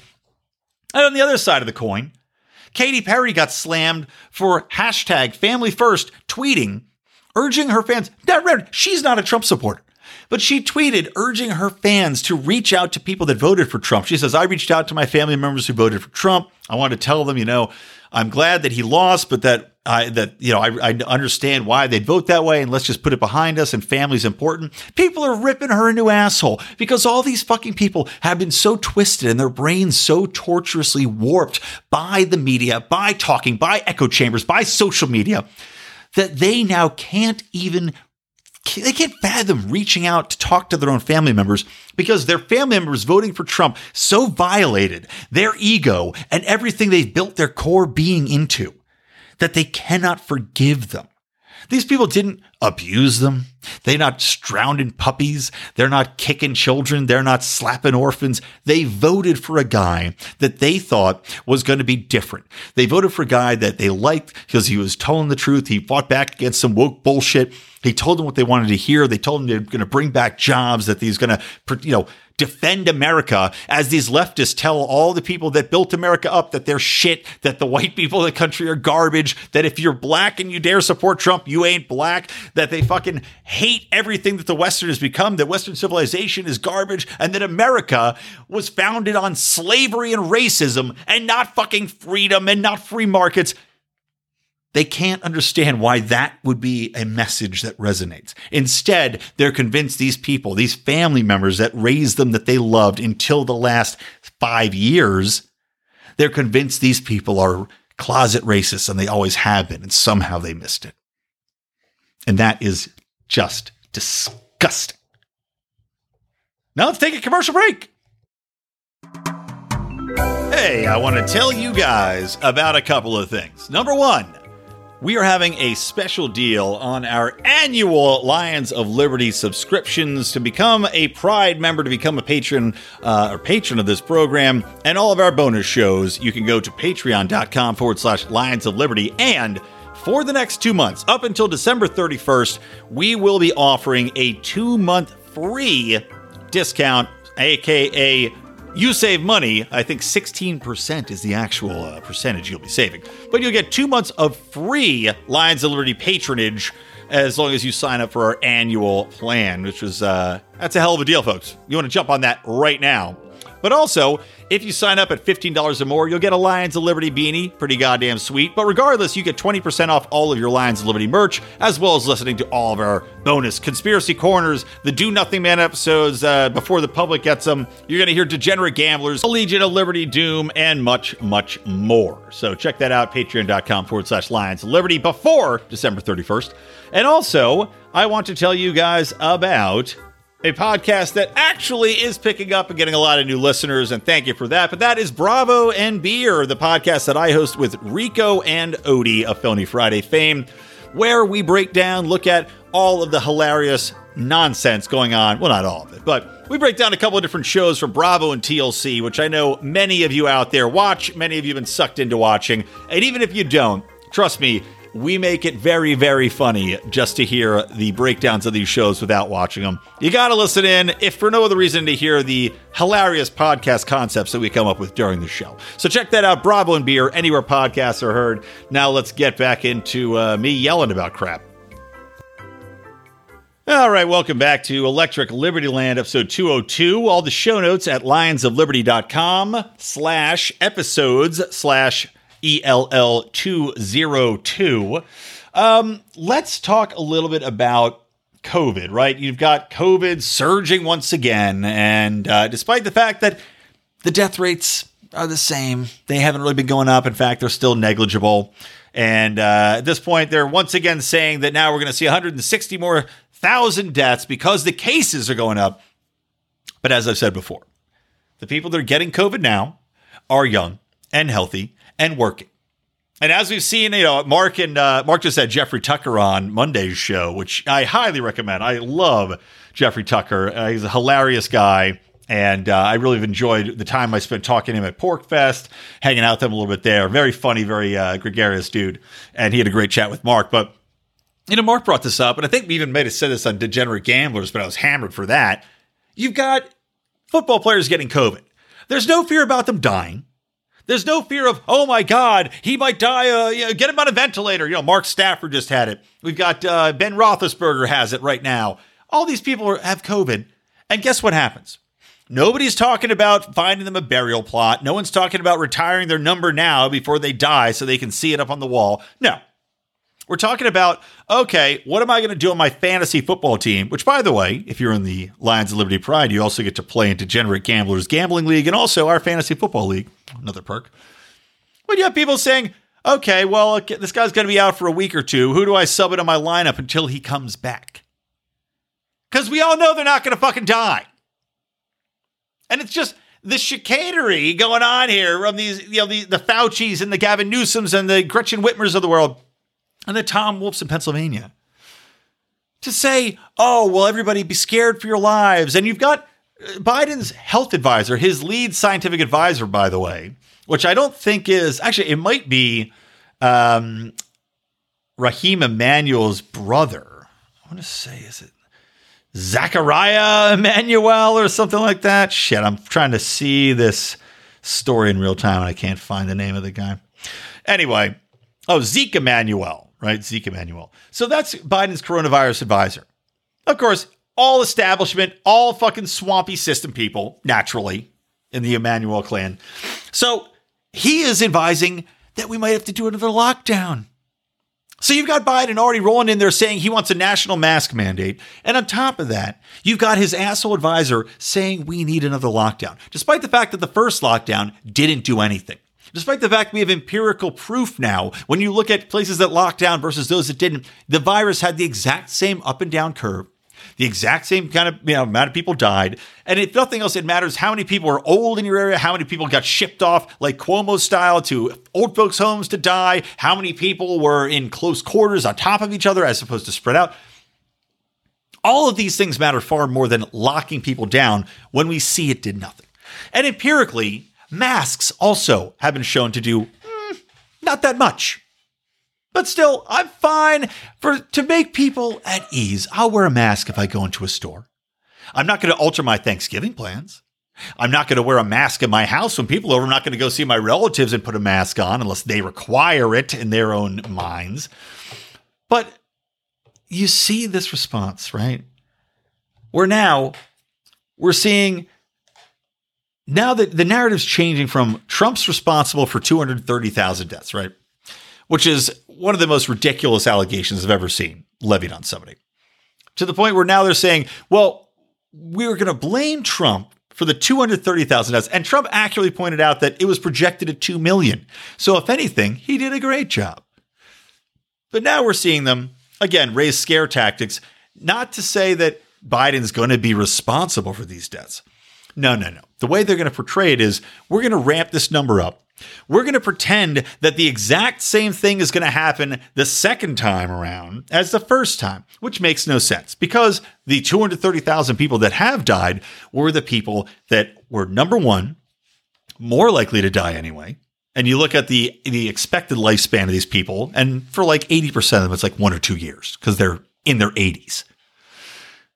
And on the other side of the coin, Katy Perry got slammed for hashtag family first tweeting urging her fans, not she's not a Trump supporter. But she tweeted urging her fans to reach out to people that voted for Trump. She says, I reached out to my family members who voted for Trump. I wanted to tell them, you know, I'm glad that he lost, but that I that you know I, I understand why they'd vote that way, and let's just put it behind us. And family's important. People are ripping her a new asshole because all these fucking people have been so twisted and their brains so tortuously warped by the media, by talking, by echo chambers, by social media that they now can't even they can't fathom reaching out to talk to their own family members because their family members voting for Trump so violated their ego and everything they've built their core being into that they cannot forgive them. These people didn't abuse them. They're not drowning puppies. They're not kicking children. They're not slapping orphans. They voted for a guy that they thought was going to be different. They voted for a guy that they liked because he was telling the truth. He fought back against some woke bullshit. He told them what they wanted to hear. They told him they're going to bring back jobs, that he's going to, you know, defend America as these leftists tell all the people that built America up that they're shit, that the white people in the country are garbage, that if you're black and you dare support Trump, you ain't black, that they fucking hate everything that the Western has become, that Western civilization is garbage, and that America was founded on slavery and racism and not fucking freedom and not free markets. They can't understand why that would be a message that resonates. Instead, they're convinced these people, these family members that raised them that they loved until the last five years, they're convinced these people are closet racists and they always have been, and somehow they missed it. And that is just disgusting. Now let's take a commercial break. Hey, I want to tell you guys about a couple of things. Number one, we are having a special deal on our annual Lions of Liberty subscriptions to become a Pride member, to become a patron uh, or patron of this program, and all of our bonus shows. You can go to patreon.com forward slash Lions of Liberty. And for the next two months, up until December 31st, we will be offering a two month free discount, aka you save money. I think 16% is the actual uh, percentage you'll be saving. But you'll get two months of free Lions of Liberty patronage as long as you sign up for our annual plan, which was, uh, that's a hell of a deal, folks. You want to jump on that right now. But also, if you sign up at $15 or more, you'll get a Lions of Liberty beanie. Pretty goddamn sweet. But regardless, you get 20% off all of your Lions of Liberty merch, as well as listening to all of our bonus Conspiracy Corners, the Do Nothing Man episodes uh, before the public gets them. You're going to hear Degenerate Gamblers, Legion of Liberty Doom, and much, much more. So check that out, patreon.com forward slash Lions of Liberty before December 31st. And also, I want to tell you guys about a podcast that actually is picking up and getting a lot of new listeners, and thank you for that. But that is Bravo and Beer, the podcast that I host with Rico and Odie of Felony Friday fame, where we break down, look at all of the hilarious nonsense going on. Well, not all of it, but we break down a couple of different shows from Bravo and TLC, which I know many of you out there watch, many of you have been sucked into watching. And even if you don't, trust me, we make it very, very funny just to hear the breakdowns of these shows without watching them. You got to listen in, if for no other reason, to hear the hilarious podcast concepts that we come up with during the show. So check that out, Bravo and Beer, anywhere podcasts are heard. Now let's get back into uh, me yelling about crap. All right, welcome back to Electric Liberty Land, episode 202. All the show notes at lionsofliberty.com slash episodes slash ELL202. Um, let's talk a little bit about COVID, right? You've got COVID surging once again. And uh, despite the fact that the death rates are the same, they haven't really been going up. In fact, they're still negligible. And uh, at this point, they're once again saying that now we're going to see 160 more thousand deaths because the cases are going up. But as I've said before, the people that are getting COVID now are young and healthy and working. And as we've seen, you know, Mark and uh, Mark just had Jeffrey Tucker on Monday's show, which I highly recommend. I love Jeffrey Tucker. Uh, he's a hilarious guy. And uh, I really have enjoyed the time I spent talking to him at PorcFest, hanging out with him a little bit there. Very funny, very uh, gregarious dude. And he had a great chat with Mark. But, you know, Mark brought this up, and I think we even made have said this on Degenerate Gamblers, but I was hammered for that. You've got football players getting COVID. There's no fear about them dying. There's no fear of, oh my God, he might die. Uh, you know, get him on a ventilator. You know, Mark Stafford just had it. We've got uh, Ben Roethlisberger has it right now. All these people have COVID. And guess what happens? Nobody's talking about finding them a burial plot. No one's talking about retiring their number now before they die so they can see it up on the wall. No. We're talking about, okay, what am I going to do on my fantasy football team? Which, by the way, if you're in the Lions of Liberty Pride, you also get to play in Degenerate Gamblers Gambling League and also our fantasy football league. Another perk. But you have people saying, okay, well, this guy's going to be out for a week or two. Who do I sub into my lineup until he comes back? Because we all know they're not going to fucking die. And it's just the chicanery going on here from these, you know, the, the Faucis and the Gavin Newsoms and the Gretchen Whitmers of the world and the Tom Wolfs in Pennsylvania to say, oh, well, everybody be scared for your lives. And you've got uh, Biden's health advisor, his lead scientific advisor, by the way, which I don't think is actually, it might be um, Raheem Emanuel's brother. I want to say, is it Zachariah Emanuel or something like that? Shit, I'm trying to see this story in real time and I can't find the name of the guy. Anyway, oh, Zeke Emanuel right? Zeke Emanuel. So that's Biden's coronavirus advisor. Of course, all establishment, all fucking swampy system people, naturally, in the Emanuel clan. So he is advising that we might have to do another lockdown. So you've got Biden already rolling in there saying he wants a national mask mandate. And on top of that, you've got his asshole advisor saying we need another lockdown, despite the fact that the first lockdown didn't do anything despite the fact we have empirical proof now, when you look at places that locked down versus those that didn't, the virus had the exact same up and down curve. The exact same kind of you know, amount of people died. And if nothing else, it matters how many people are old in your area, how many people got shipped off like Cuomo style to old folks' homes to die, how many people were in close quarters on top of each other as opposed to spread out. All of these things matter far more than locking people down when we see it did nothing. And empirically, Masks also have been shown to do mm, not that much. But still, I'm fine for to make people at ease. I'll wear a mask if I go into a store. I'm not going to alter my Thanksgiving plans. I'm not going to wear a mask in my house when people are over. I'm not going to go see my relatives and put a mask on unless they require it in their own minds. But you see this response, right? Where now we're seeing now that the narrative's changing from Trump's responsible for 230,000 deaths, right? Which is one of the most ridiculous allegations I've ever seen levied on somebody. To the point where now they're saying, well, we're going to blame Trump for the 230,000 deaths. And Trump accurately pointed out that it was projected at 2 million. So, if anything, he did a great job. But now we're seeing them, again, raise scare tactics, not to say that Biden's going to be responsible for these deaths. No, no, no. The way they're going to portray it is we're going to ramp this number up. We're going to pretend that the exact same thing is going to happen the second time around as the first time, which makes no sense because the 230,000 people that have died were the people that were number one, more likely to die anyway. And you look at the the expected lifespan of these people, and for like 80% of them, it's like one or two years because they're in their 80s.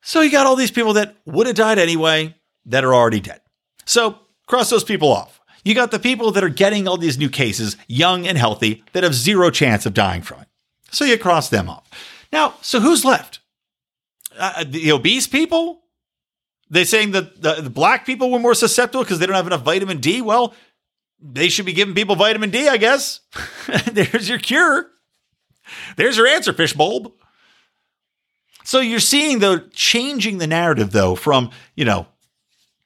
So you got all these people that would have died anyway that are already dead. So cross those people off. You got the people that are getting all these new cases, young and healthy, that have zero chance of dying from it. So you cross them off. Now, so who's left? Uh, the obese people? They're saying that the, the black people were more susceptible because they don't have enough vitamin D? Well, they should be giving people vitamin D, I guess. There's your cure. There's your answer, fishbulb. So you're seeing though changing the narrative though from, you know,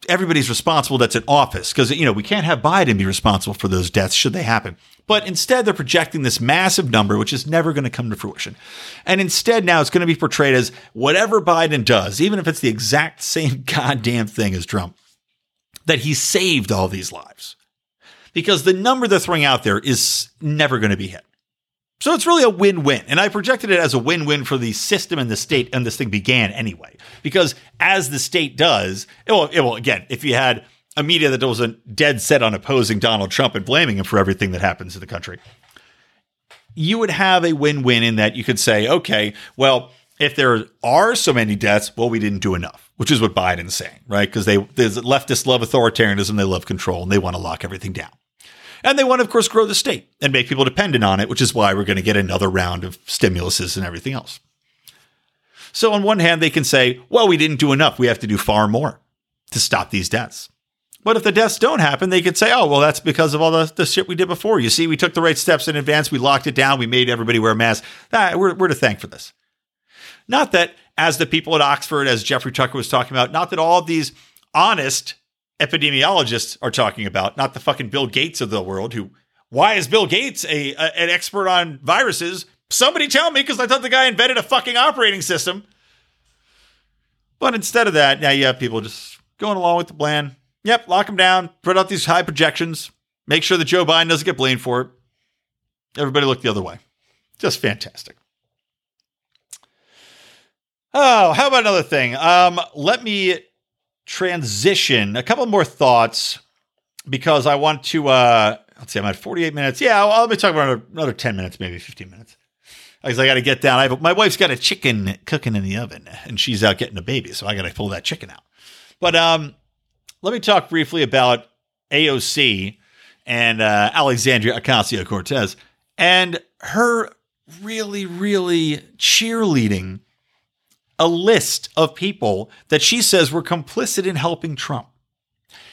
everybody's responsible that's in office because you know we can't have Biden be responsible for those deaths should they happen. But instead, they're projecting this massive number, which is never going to come to fruition. And instead, now it's going to be portrayed as whatever Biden does, even if it's the exact same goddamn thing as Trump, that he saved all these lives. Because the number they're throwing out there is never going to be hit. So it's really a win win. And I projected it as a win win for the system and the state, and this thing began anyway. Because as the state does, it will, it will again, if you had a media that wasn't dead set on opposing Donald Trump and blaming him for everything that happens in the country, you would have a win win in that you could say, okay, well, if there are so many deaths, well, we didn't do enough, which is what Biden's saying, right? Because they leftists love authoritarianism, they love control, and they want to lock everything down. And they want to, of course, grow the state and make people dependent on it, which is why we're going to get another round of stimuluses and everything else. So, on one hand, they can say, well, we didn't do enough. We have to do far more to stop these deaths. But if the deaths don't happen, they could say, oh, well, that's because of all the, the shit we did before. You see, we took the right steps in advance. We locked it down. We made everybody wear a mask. Ah, we're, we're to thank for this. Not that, as the people at Oxford, as Jeffrey Tucker was talking about, not that all of these honest epidemiologists are talking about, not the fucking Bill Gates of the world who why is Bill Gates a, a an expert on viruses? Somebody tell me because I thought the guy invented a fucking operating system. But instead of that, now you have people just going along with the plan. Yep, lock them down, put out these high projections, make sure that Joe Biden doesn't get blamed for it. Everybody look the other way. Just fantastic. Oh, how about another thing? Um, let me transition, a couple more thoughts because I want to. Uh, let's see, I'm at 48 minutes. Yeah, I'll, let me talk about another, another 10 minutes, maybe 15 minutes. Because I got to get down. I have, my wife's got a chicken cooking in the oven, and she's out getting a baby, so I got to pull that chicken out. But um, let me talk briefly about AOC and uh, Alexandria Ocasio Cortez and her really, really cheerleading a list of people that she says were complicit in helping Trump.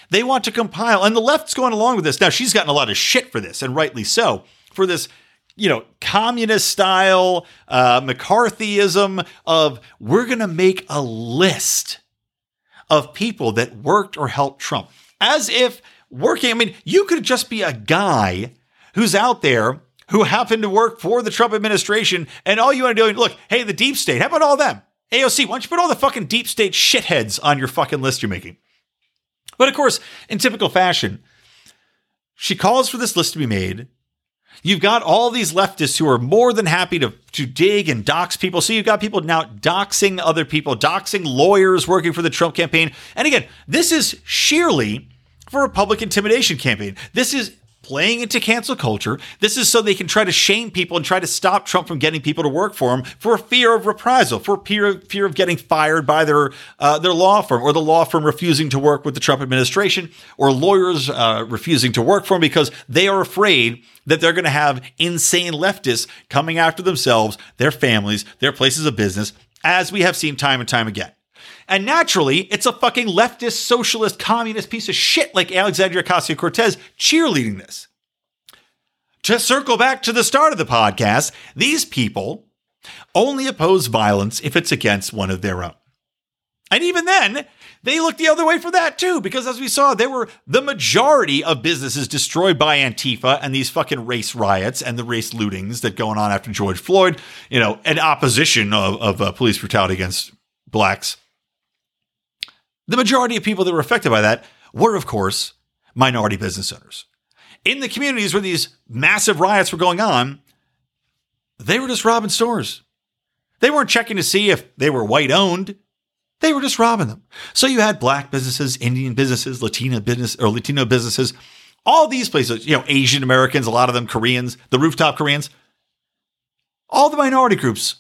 They want to compile, and the left's going along with this. Now, she's gotten a lot of shit for this, and rightly so, for this, you know, communist style uh, McCarthyism of we're going to make a list of people that worked or helped Trump. As if working, I mean, you could just be a guy who's out there who happened to work for the Trump administration, and all you want to do, is look, hey, the deep state, how about all them? AOC, why don't you put all the fucking deep state shitheads on your fucking list you're making? But of course, in typical fashion, she calls for this list to be made. You've got all these leftists who are more than happy to, to dig and dox people. So you've got people now doxing other people, doxing lawyers working for the Trump campaign. And again, this is sheerly for a public intimidation campaign. This is playing into cancel culture. This is so they can try to shame people and try to stop Trump from getting people to work for him for fear of reprisal, for fear, fear of getting fired by their uh, their law firm or the law firm refusing to work with the Trump administration or lawyers uh, refusing to work for him because they are afraid that they're going to have insane leftists coming after themselves, their families, their places of business, as we have seen time and time again. And naturally, it's a fucking leftist, socialist, communist piece of shit like Alexandria Ocasio Cortez cheerleading this. To circle back to the start of the podcast, these people only oppose violence if it's against one of their own. And even then, they look the other way for that too, because as we saw, there were the majority of businesses destroyed by Antifa and these fucking race riots and the race lootings that going on after George Floyd, you know, an opposition of, of uh, police brutality against blacks. The majority of people that were affected by that were, of course, minority business owners. In the communities where these massive riots were going on, they were just robbing stores. They weren't checking to see if they were white owned. They were just robbing them. So you had black businesses, Indian businesses, Latina business or Latino businesses, all these places, you know, Asian Americans, a lot of them Koreans, the rooftop Koreans. All the minority groups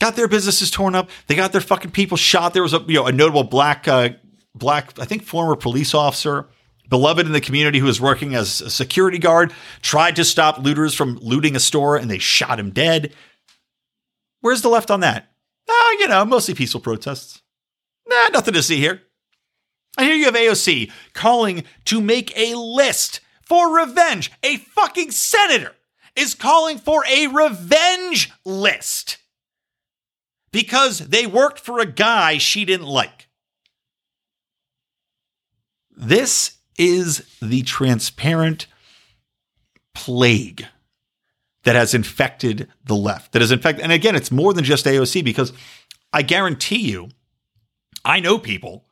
got their businesses torn up. They got their fucking people shot. There was a you know a notable black uh, black, I think, former police officer, beloved in the community who was working as a security guard, tried to stop looters from looting a store and they shot him dead. Where's the left on that? Oh, you know, mostly peaceful protests. Nah, nothing to see here. And here you have AOC calling to make a list for revenge. A fucking senator is calling for a revenge list because they worked for a guy she didn't like. This is the transparent plague that has infected the left. That has infected, and again, it's more than just AOC because I guarantee you, I know people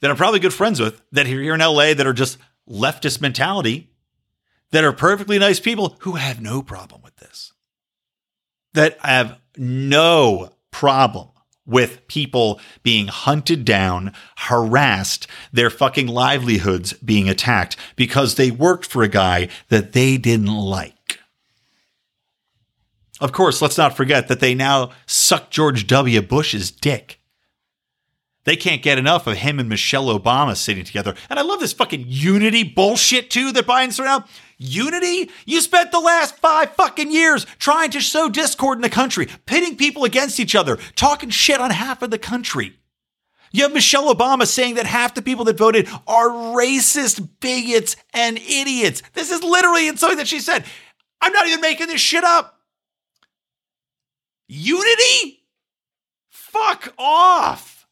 that I'm probably good friends with that are here in LA that are just leftist mentality, that are perfectly nice people who have no problem with this, that have no problem with people being hunted down, harassed, their fucking livelihoods being attacked because they worked for a guy that they didn't like. Of course, let's not forget that they now suck George W. Bush's dick. They can't get enough of him and Michelle Obama sitting together. And I love this fucking unity bullshit too that Biden's around. Unity? You spent the last five fucking years trying to sow discord in the country, pitting people against each other, talking shit on half of the country. You have Michelle Obama saying that half the people that voted are racist bigots and idiots. This is literally something that she said. I'm not even making this shit up. Unity? Fuck off.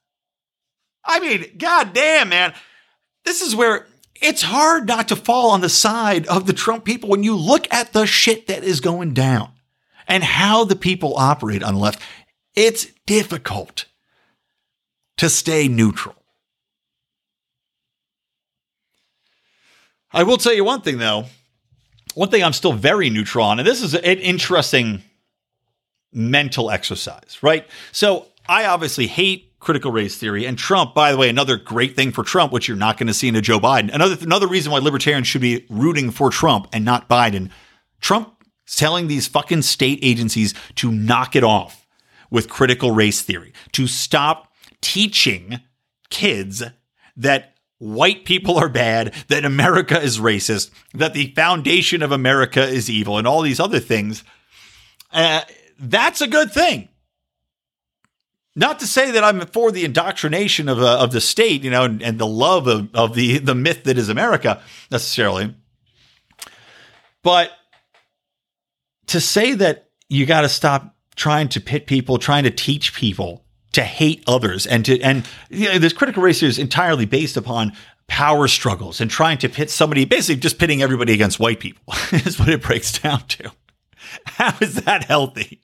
I mean, goddamn, man. This is where it's hard not to fall on the side of the Trump people when you look at the shit that is going down and how the people operate on the left. It's difficult to stay neutral. I will tell you one thing, though. One thing I'm still very neutral on, and this is an interesting mental exercise, right? So I obviously hate critical race theory. And Trump, by the way, another great thing for Trump, which you're not going to see in a Joe Biden. Another another reason why libertarians should be rooting for Trump and not Biden. Trump telling these fucking state agencies to knock it off with critical race theory, to stop teaching kids that white people are bad, that America is racist, that the foundation of America is evil, and all these other things. Uh, that's a good thing. Not to say that I'm for the indoctrination of, uh, of the state, you know, and, and the love of, of the, the myth that is America necessarily. But to say that you got to stop trying to pit people, trying to teach people to hate others and to, and you know, this critical race is entirely based upon power struggles and trying to pit somebody, basically just pitting everybody against white people is what it breaks down to. How is that healthy?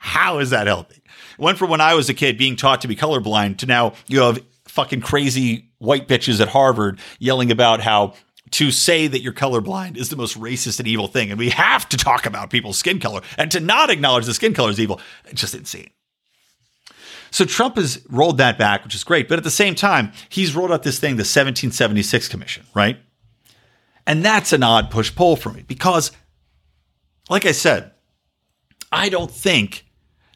How is that healthy? Went from when I was a kid being taught to be colorblind to now you have fucking crazy white bitches at Harvard yelling about how to say that you're colorblind is the most racist and evil thing. And we have to talk about people's skin color and to not acknowledge the skin color is evil. It's just insane. So Trump has rolled that back, which is great. But at the same time, he's rolled out this thing, the 1776 Commission, right? And that's an odd push pull for me because, like I said, I don't think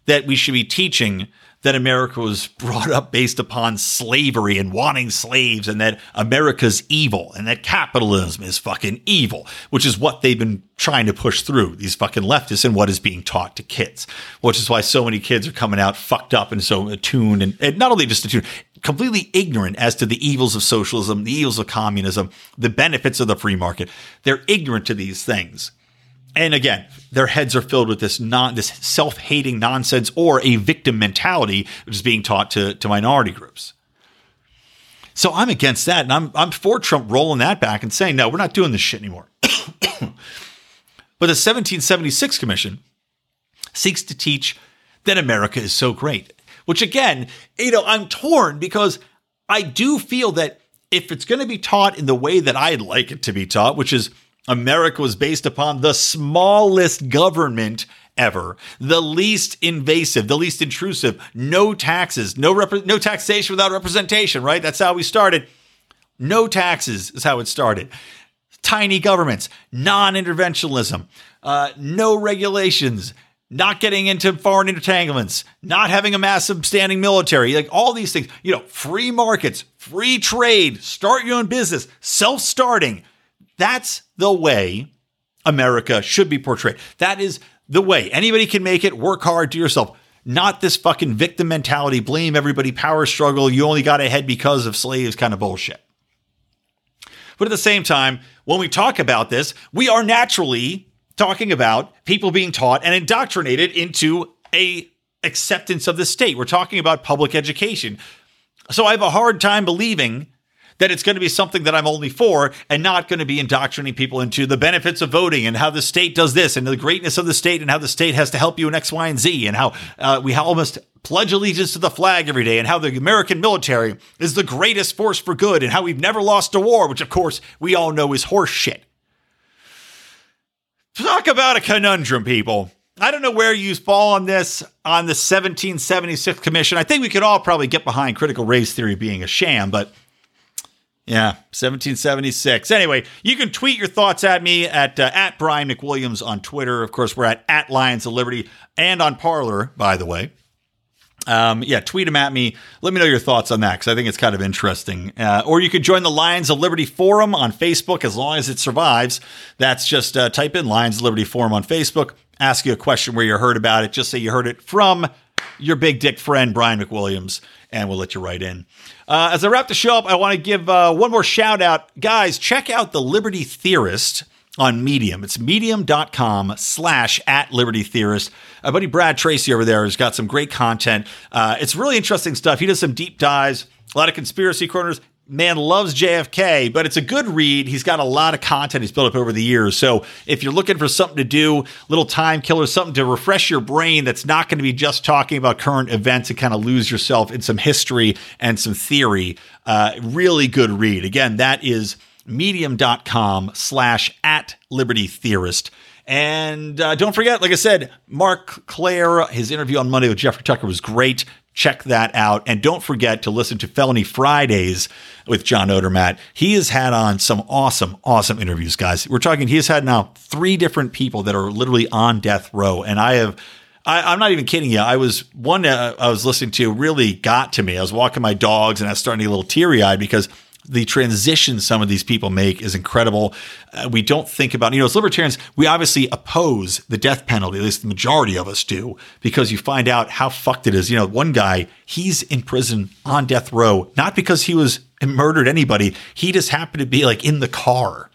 that we should be teaching that America was brought up based upon slavery and wanting slaves and that America's evil and that capitalism is fucking evil, which is what they've been trying to push through these fucking leftists and what is being taught to kids, which is why so many kids are coming out fucked up and so attuned and, and not only just attuned, completely ignorant as to the evils of socialism, the evils of communism, the benefits of the free market. They're ignorant to these things. And again, their heads are filled with this non this self-hating nonsense or a victim mentality, which is being taught to, to minority groups. So I'm against that, and I'm I'm for Trump rolling that back and saying, no, we're not doing this shit anymore. but the 1776 Commission seeks to teach that America is so great. Which again, you know, I'm torn because I do feel that if it's going to be taught in the way that I'd like it to be taught, which is America was based upon the smallest government ever, the least invasive, the least intrusive, no taxes, no rep- no taxation without representation, right? That's how we started. No taxes is how it started. Tiny governments, non-interventionism, uh, no regulations, not getting into foreign entanglements, not having a massive standing military, like all these things, you know, free markets, free trade, start your own business, self-starting, that's the way America should be portrayed. That is the way. Anybody can make it. Work hard, do yourself. Not this fucking victim mentality, blame everybody, power struggle, you only got ahead because of slaves kind of bullshit. But at the same time, when we talk about this, we are naturally talking about people being taught and indoctrinated into a acceptance of the state. We're talking about public education. So I have a hard time believing that it's going to be something that I'm only for and not going to be indoctrinating people into the benefits of voting and how the state does this and the greatness of the state and how the state has to help you in X, Y, and Z and how uh, we almost pledge allegiance to the flag every day and how the American military is the greatest force for good and how we've never lost a war, which of course we all know is horseshit. Talk about a conundrum, people. I don't know where you fall on this on the 1776 commission. I think we could all probably get behind critical race theory being a sham, but yeah, 1776. Anyway, you can tweet your thoughts at me at uh, at Brian McWilliams on Twitter. Of course, we're at at Lions of Liberty and on Parler, by the way. Um, yeah, tweet them at me. Let me know your thoughts on that because I think it's kind of interesting. Uh, or you could join the Lions of Liberty Forum on Facebook as long as it survives. That's just uh, type in Lions of Liberty Forum on Facebook. Ask you a question where you heard about it. Just say you heard it from your big dick friend, Brian McWilliams, and we'll let you right in. Uh, as I wrap the show up, I want to give uh, one more shout out. Guys, check out The Liberty Theorist on Medium. It's medium.com slash at Liberty Theorist. My buddy Brad Tracy over there has got some great content. Uh, it's really interesting stuff. He does some deep dives, a lot of conspiracy corners man loves JFK, but it's a good read. He's got a lot of content he's built up over the years. So if you're looking for something to do, little time killer, something to refresh your brain that's not going to be just talking about current events and kind of lose yourself in some history and some theory, uh, really good read. Again, that is medium.com slash at liberty theorist. And uh, don't forget, like I said, Marc Clair, his interview on Monday with Jeffrey Tucker was great. Check that out. And don't forget to listen to Felony Fridays with John Odermatt. He has had on some awesome, awesome interviews, guys. We're talking, he has had now three different people that are literally on death row. And I have, I, am not even kidding you. I was one uh, I was listening to really got to me. I was walking my dogs and I was starting to get a little teary eyed because the transition some of these people make is incredible. Uh, we don't think about, you know, as libertarians, we obviously oppose the death penalty, at least the majority of us do, because you find out how fucked it is. You know, one guy, he's in prison on death row, not because he was murdered anybody, he just happened to be like in the car.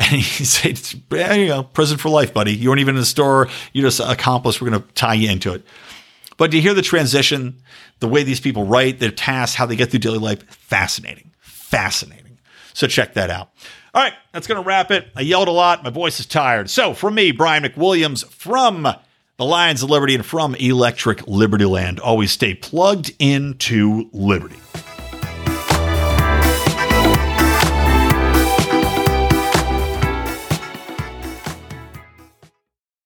And he said, you know, prison for life, buddy. You weren't even in the store. You're just accomplice. We're going to tie you into it. But to hear the transition, the way these people write, their tasks, how they get through daily life, fascinating fascinating. So check that out. All right, that's going to wrap it. I yelled a lot. My voice is tired. So, from me, Brian McWilliams, from the Lions of Liberty and from Electric Liberty Land, always stay plugged into Liberty.